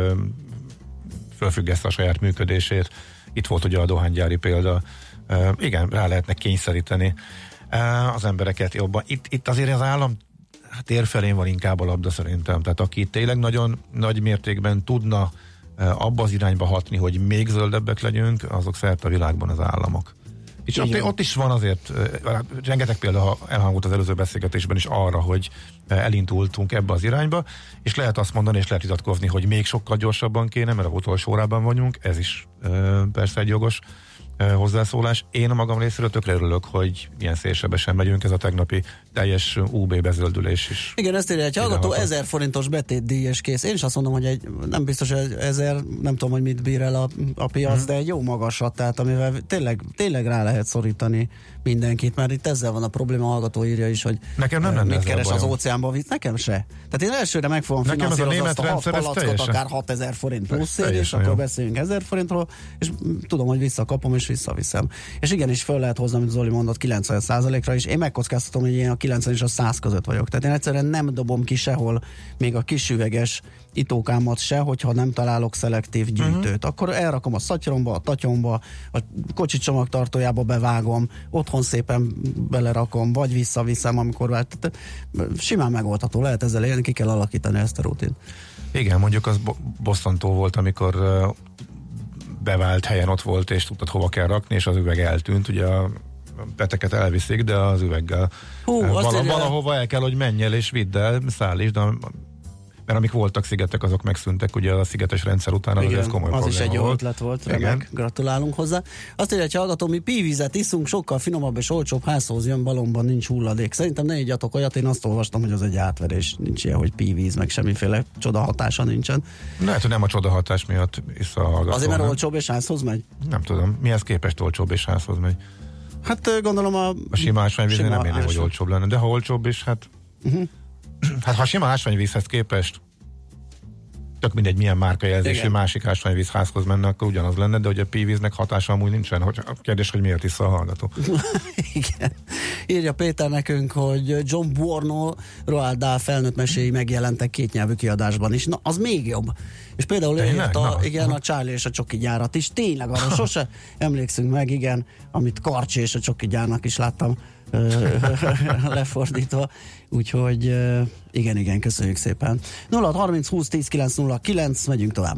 fölfüggeszte a saját működését. Itt volt ugye a dohánygyári példa, igen, rá lehetne kényszeríteni az embereket jobban. Itt, itt azért az állam tér felén van inkább a labda szerintem. Tehát aki tényleg nagyon nagy mértékben tudna abba az irányba hatni, hogy még zöldebbek legyünk, azok szerte a világban az államok. És ott, ott is van azért, rengeteg példa elhangzott az előző beszélgetésben is arra, hogy elindultunk ebbe az irányba, és lehet azt mondani, és lehet vitatkozni, hogy még sokkal gyorsabban kéne, mert a utolsó órában vagyunk, ez is persze egy jogos hozzászólás. Én a magam részéről tökre örülök, hogy ilyen szélsebesen megyünk, ez a tegnapi teljes UB bezöldülés is. Igen, ezt írja egy hallgató, 1000 forintos betétdíj és kész. Én is azt mondom, hogy egy, nem biztos, hogy ezer, nem tudom, hogy mit bír el a, a piac, hmm. de egy jó magasat, tehát amivel tényleg, tényleg rá lehet szorítani mindenkit, mert itt ezzel van a probléma, a hallgató írja is, hogy Nekem nem mit keres az óceánban, nekem se. Tehát én elsőre meg fogom Nekem finanszírozni a azt a palackot, akár 6000 forint plusz és akkor beszéljünk 1000 forintról, és tudom, hogy visszakapom, és visszaviszem. És igenis föl lehet hozni, amit Zoli mondott, 90%-ra is. Én megkockáztatom, hogy én a 90 és a 100 között vagyok. Tehát én egyszerűen nem dobom ki sehol még a kisüveges itókámat se, hogyha nem találok szelektív mhm. gyűjtőt. Uh-huh. Akkor elrakom a szatyromba, a tatyomba, a kocsi csomagtartójába bevágom, otthon szépen belerakom, vagy visszaviszem, amikor vált. Simán megoldható, lehet ezzel élni, ki kell alakítani ezt a rutint. Igen, mondjuk az bosszantó volt, amikor bevált helyen ott volt, és tudtad hova kell rakni, és az üveg eltűnt. Ugye a peteket elviszik, de az üveggel Hú, vala, valahova el kell, hogy menjél és vidd el, szállítsd, de mert amik voltak szigetek, azok megszűntek, ugye a szigetes rendszer után Igen, az komoly Az is egy jó ötlet volt, remek, gratulálunk hozzá. Azt írja, hogy hallgató, mi pívizet iszunk, sokkal finomabb és olcsóbb házhoz jön, balomban nincs hulladék. Szerintem ne igyatok olyat, én azt olvastam, hogy az egy átverés, nincs ilyen, hogy pívíz, meg semmiféle csoda hatása nincsen. Lehet, hogy nem a csoda hatás miatt is a hallgató. Azért, mert olcsóbb és házhoz megy? Nem tudom, mihez képest olcsóbb és házhoz megy? Hát gondolom a... A sima ásványvíz nem érni, hogy olcsóbb lenne, de ha olcsóbb is, hát... Uh-huh. Hát ha sima ásványvízhez képest tök mindegy milyen márkajelzésű másik ásványvíz házhoz menne, akkor ugyanaz lenne, de hogy a pívíznek hatása amúgy nincsen. Hogy, a kérdés, hogy miért iszza a hallgató. Igen. Írja Péter nekünk, hogy John Buorno Roald Dahl felnőtt meséi megjelentek két nyelvű kiadásban is. Na, az még jobb. És például írta, igen, a Charlie és a Csoki gyárat is. Tényleg arra sose emlékszünk meg, igen, amit Karcsi és a Csoki gyárnak is láttam lefordítva. Úgyhogy igen, igen, köszönjük szépen. 0 30 20 10 9 0 9, megyünk tovább.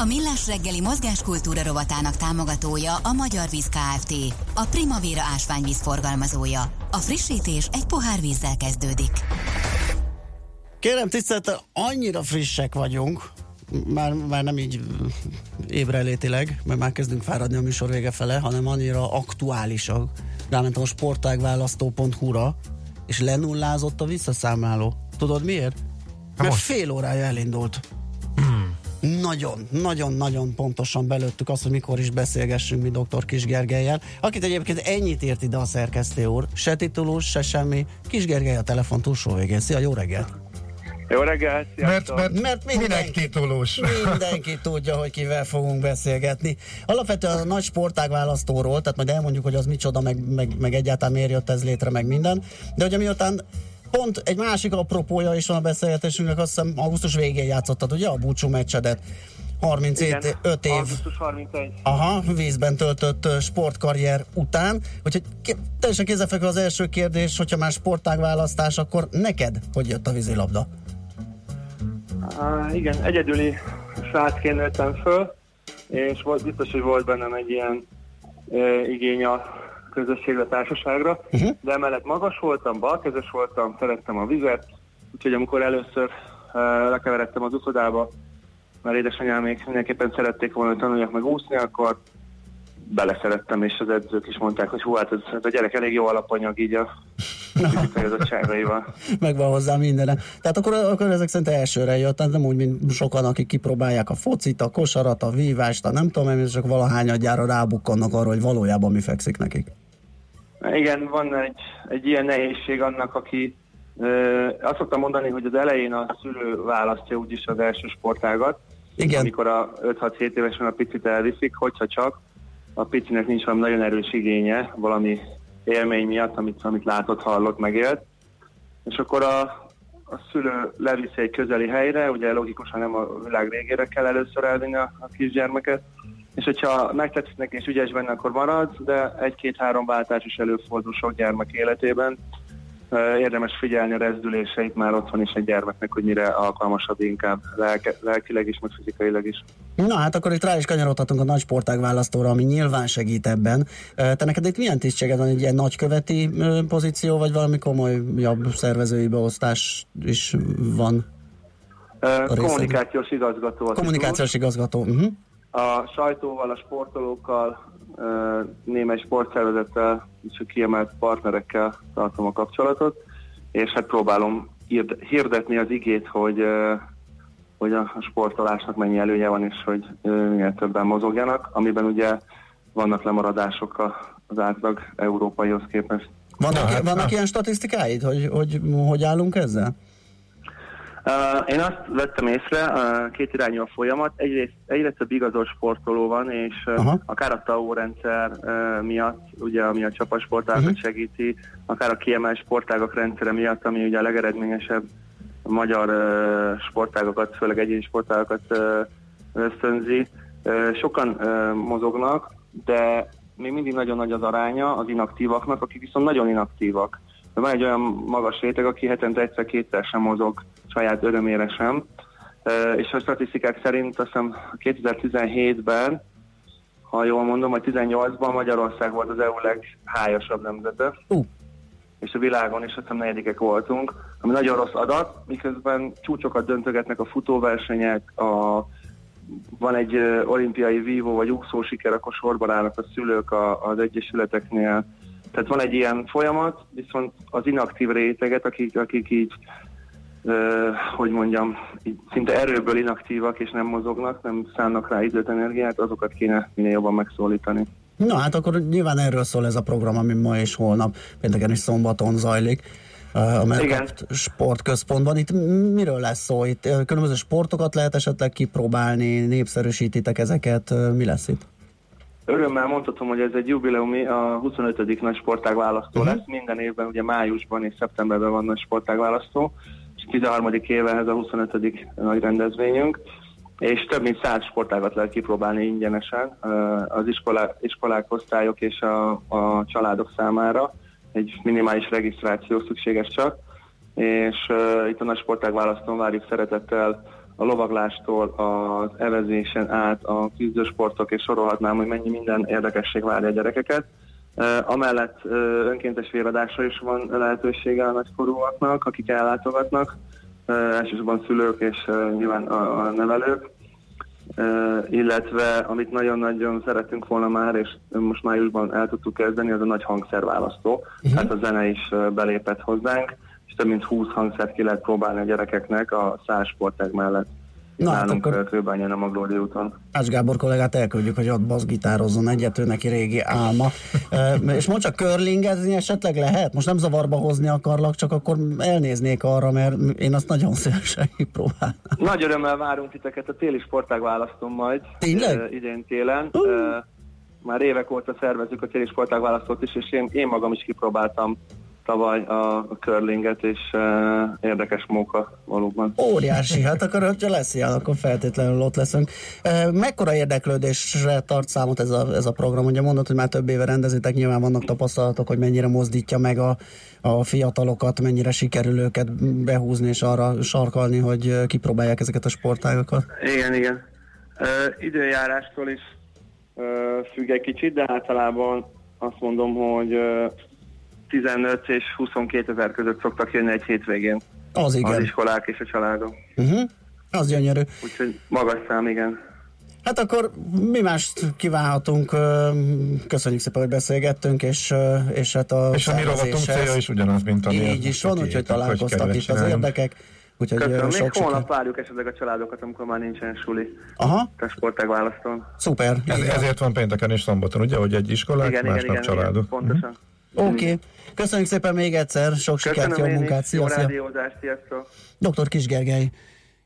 A Millás reggeli mozgáskultúra rovatának támogatója a Magyar Víz Kft. A Primavera ásványvíz forgalmazója. A frissítés egy pohár vízzel kezdődik. Kérem tisztelt, annyira frissek vagyunk, már, már nem így ébrelétileg, mert már kezdünk fáradni a műsor vége fele, hanem annyira aktuálisak. Rámentem a sportágválasztó.hu-ra, és lenullázott a visszaszámláló. Tudod miért? Mert fél órája elindult. Hmm. Nagyon, nagyon, nagyon pontosan belőttük azt, hogy mikor is beszélgessünk mi dr. Kis Gergelyel, akit egyébként ennyit ért ide a szerkesztő úr. Se titulus, se semmi. Kis Gergely a telefon túlsó végén. Szia, jó reggelt! Jó reggelt, Mert, mert, mert mindenki, titulus. mindenki tudja, hogy kivel fogunk beszélgetni. Alapvetően a nagy sportág választóról, tehát majd elmondjuk, hogy az micsoda, meg, meg, meg egyáltalán miért jött ez létre, meg minden. De hogy miután pont egy másik apropója is van a beszélgetésünknek, azt hiszem augusztus végén játszottad, ugye, a búcsú meccsedet. 37 5 év. 31. Aha, vízben töltött sportkarrier után. Úgyhogy teljesen kézefekvő az első kérdés, hogyha már sportág választás, akkor neked hogy jött a vízilabda? Uh, igen, egyedüli srácként nőttem föl, és volt, biztos, hogy volt bennem egy ilyen uh, igény a közösségre, társaságra, uh-huh. de emellett magas voltam, balkezes voltam, szerettem a vizet, úgyhogy amikor először uh, lekeveredtem az uszodába, mert édesanyám még mindenképpen szerették volna, hogy tanuljak meg úszni, akkor beleszerettem, és az edzők is mondták, hogy hú, hát ez, a gyerek elég jó alapanyag így a fizikai Meg van hozzá minden. Tehát akkor, akkor ezek szerint elsőre jött, nem úgy, mint sokan, akik kipróbálják a focit, a kosarat, a vívást, a nem tudom, és csak valahányadjára rábukkannak arra, hogy valójában mi fekszik nekik. Igen, van egy, egy ilyen nehézség annak, aki ö, azt szoktam mondani, hogy az elején a szülő választja úgyis az első sportágat, Igen. amikor a 5-6-7 évesen a picit elviszik, hogyha csak a picinek nincs valami nagyon erős igénye, valami élmény miatt, amit, amit látott, hallott, megélt. És akkor a, a szülő leviszi egy közeli helyre, ugye logikusan nem a világ végére kell először elvinni a, a kisgyermeket, és hogyha megtetszik neki és ügyes benne, akkor marad, de egy-két-három váltás is előfordul sok gyermek életében. Érdemes figyelni a rezdüléseit már otthon is egy gyermeknek, hogy mire alkalmasabb inkább lelke, lelkileg is, meg fizikailag is. Na hát akkor itt rá is kanyarodhatunk a nagy sportág választóra, ami nyilván segít ebben. Te neked itt milyen tisztséged van, egy ilyen nagyköveti pozíció, vagy valami komolyabb szervezői beosztás is van? Kommunikációs igazgató. Kommunikációs igazgató. Uh-huh a sajtóval, a sportolókkal, némely sportszervezettel és a kiemelt partnerekkel tartom a kapcsolatot, és hát próbálom hirdetni az igét, hogy, hogy a sportolásnak mennyi előnye van, és hogy minél többen mozogjanak, amiben ugye vannak lemaradások az átlag európaihoz képest. Vannak, vannak ilyen statisztikáid, hogy, hogy hogy állunk ezzel? Uh, én azt vettem észre, uh, két irányú a folyamat. Egyrészt egyre több igazolt sportoló van, és uh, akár a TAO rendszer uh, miatt, ugye, ami a csapatsportágat uh-huh. segíti, akár a kiemelt sportágak rendszere miatt, ami ugye a legeredményesebb magyar uh, sportágokat, főleg egyéni sportágokat uh, ösztönzi. Uh, sokan uh, mozognak, de még mindig nagyon nagy az aránya az inaktívaknak, akik viszont nagyon inaktívak. De van egy olyan magas réteg, aki hetente egyszer-kétszer sem mozog saját örömére sem. És a statisztikák szerint azt hiszem 2017-ben, ha jól mondom, vagy 18-ban Magyarország volt az EU leghájasabb nemzete. Uh. És a világon is azt hiszem negyedikek voltunk, ami nagyon rossz adat, miközben csúcsokat döntögetnek a futóversenyek, a, van egy olimpiai vívó vagy úszó siker, akkor sorban állnak a szülők az egyesületeknél. Tehát van egy ilyen folyamat, viszont az inaktív réteget, akik, akik így hogy mondjam, így szinte erőből inaktívak és nem mozognak, nem szánnak rá időt, energiát, azokat kéne minél jobban megszólítani. Na hát akkor nyilván erről szól ez a program, ami ma és holnap, pénteken és szombaton zajlik a Merkapt sportközpontban. Itt miről lesz szó? Itt különböző sportokat lehet esetleg kipróbálni, népszerűsítitek ezeket, mi lesz itt? Örömmel mondhatom, hogy ez egy jubileumi, a 25. nagy sportágválasztó uh-huh. lesz. Minden évben ugye májusban és szeptemberben van nagy sportágválasztó, és 13. éve ez a 25. nagy rendezvényünk és több mint száz sportágat lehet kipróbálni ingyenesen az iskolák, iskolák osztályok és a, a családok számára. Egy minimális regisztráció szükséges csak, és uh, itt a nagy sportág választón várjuk szeretettel a lovaglástól az evezésen át a küzdősportok, és sorolhatnám, hogy mennyi minden érdekesség várja a gyerekeket. Amellett önkéntes véradásra is van lehetősége a nagykorúaknak, akik ellátogatnak, elsősorban szülők és nyilván a, nevelők. Illetve amit nagyon-nagyon szeretünk volna már, és most májusban el tudtuk kezdeni, az a nagy hangszerválasztó. Uh-huh. Hát a zene is belépett hozzánk, több mint 20 hangszert ki lehet próbálni a gyerekeknek a száz sportág mellett. Na, hát akkor Kőbányán a Maglódi úton. Ács Gábor kollégát elküldjük, hogy ott baszgitározzon egyet, ő neki régi álma. e, és most csak curlingezni esetleg lehet? Most nem zavarba hozni akarlak, csak akkor elnéznék arra, mert én azt nagyon szívesen próbálnám. Nagy örömmel várunk titeket, a téli sportág választom majd. Tényleg? E, idén télen. Uh. E, már évek óta szervezzük a téli sportág választót is, és én, én magam is kipróbáltam tavaly a, curlinget, és uh, érdekes móka valóban. Óriási, hát akkor, hogyha lesz ilyen, akkor feltétlenül ott leszünk. Uh, mekkora érdeklődésre tart számot ez a, ez a program? Ugye mondod, hogy már több éve rendezitek, nyilván vannak tapasztalatok, hogy mennyire mozdítja meg a, a fiatalokat, mennyire sikerül őket behúzni és arra sarkalni, hogy kipróbálják ezeket a sportágokat. Igen, igen. Uh, időjárástól is uh, függ egy kicsit, de általában azt mondom, hogy uh, 15 és 22 ezer között szoktak jönni egy hétvégén. Az igen. Az iskolák és a családok. Uh-huh. Az gyönyörű. Úgyhogy magas szám, igen. Hát akkor mi mást kívánhatunk? Köszönjük szépen, hogy beszélgettünk, és, és hát a És a mi rovatunk célja is ugyanaz, mint a Így is van, úgyhogy találkoztak itt az érdekek. Úgyhogy Köszönöm. Még holnap várjuk esetleg a családokat, amikor már nincsen suli. Aha. A sportág választón. Szuper. Ez, ezért van pénteken és szombaton, ugye, hogy egy iskolák, igen, másnap igen, családok. Igen, pontosan. Uh-huh. Oké. Okay. Köszönjük szépen még egyszer, sok sikert, jó munkát, szia, szia. sziasztok. Dr. Kis Gergely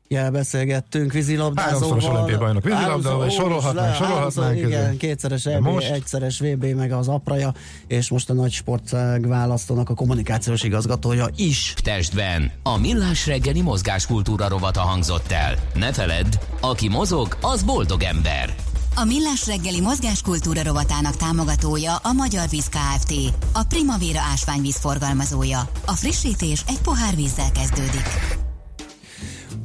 jel beszélgettünk vízilabdázóval. Háromszoros olimpiai bajnok vízilabdával, és sorolhatnánk, sorolhatnánk. Igen, kétszeres EB, most... egyszeres VB, meg az apraja, és most a nagy sportág választónak a kommunikációs igazgatója is. Testben a millás reggeli mozgáskultúra rovata hangzott el. Ne feledd, aki mozog, az boldog ember. A Millás reggeli mozgáskultúra rovatának támogatója a Magyar Víz Kft. A Primavera ásványvíz forgalmazója. A frissítés egy pohár vízzel kezdődik.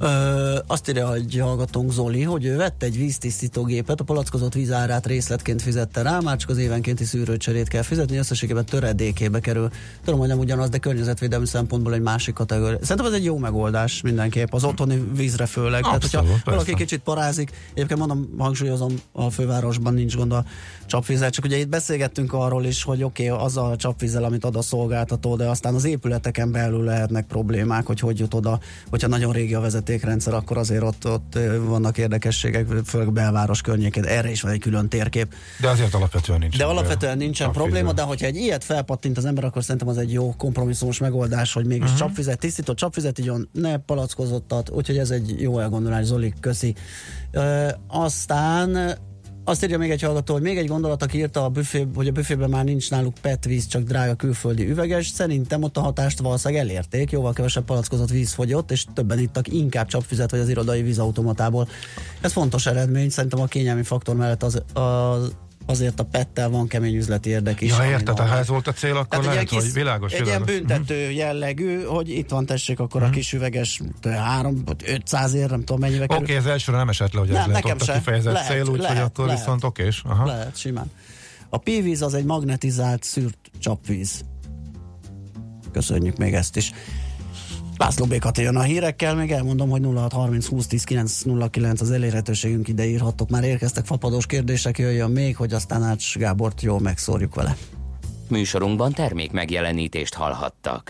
Ö, azt írja, hogy hallgatónk Zoli, hogy ő vett egy víztisztítógépet, a palackozott vízárát részletként fizette rá, már csak az évenkénti szűrőcserét kell fizetni, összességében töredékébe kerül. Tudom, hogy nem ugyanaz, de környezetvédelmi szempontból egy másik kategória. Szerintem ez egy jó megoldás mindenképp, az otthoni vízre főleg. Abszolút, Tehát, hogyha valaki kicsit parázik, egyébként mondom, hangsúlyozom, a fővárosban nincs gond a csapvízzel, csak ugye itt beszélgettünk arról is, hogy oké, okay, az a csapvízzel, amit ad a szolgáltató, de aztán az épületeken belül lehetnek problémák, hogy hogy jut oda, hogyha nagyon régi a vezető vezetékrendszer, akkor azért ott, ott vannak érdekességek, főleg belváros környékén, erre is van egy külön térkép. De azért alapvetően nincs. De alapvetően nincsen probléma, de hogyha egy ilyet felpattint az ember, akkor szerintem az egy jó kompromisszumos megoldás, hogy mégis uh-huh. csapvizet, tisztított csapvizet igyon, ne palackozottat, úgyhogy ez egy jó elgondolás, Zoli, köszi. Ö, aztán azt írja még egy hallgató, hogy még egy gondolat, aki írta, a büfé, hogy a büfében már nincs náluk PET víz, csak drága külföldi üveges. Szerintem ott a hatást valószínűleg elérték, jóval kevesebb palackozott víz fogyott, és többen ittak inkább csapvizet, vagy az irodai vízautomatából. Ez fontos eredmény, szerintem a kényelmi faktor mellett az, az azért a pettel van kemény üzleti érdek is. Ja, érted, ha ez volt a cél, akkor Tehát lehet, kis, hogy világos. Egy világos. ilyen büntető uh-huh. jellegű, hogy itt van tessék akkor uh-huh. a mhm. kis üveges 3 500 ér, nem tudom mennyibe kerül. Oké, okay, ez elsőre nem esett le, hogy nem, ez lehet ott a kifejezett lehet, cél, úgyhogy akkor lehet, viszont okés. Aha. Lehet, simán. A pívíz az egy magnetizált szűrt csapvíz. Köszönjük még ezt is. László Békati jön a hírekkel, még elmondom, hogy 0630 20 10 909 az elérhetőségünk ide írhattok. Már érkeztek fapadós kérdések, jöjjön még, hogy aztán Ács Gábort jól megszórjuk vele. Műsorunkban termék megjelenítést hallhattak.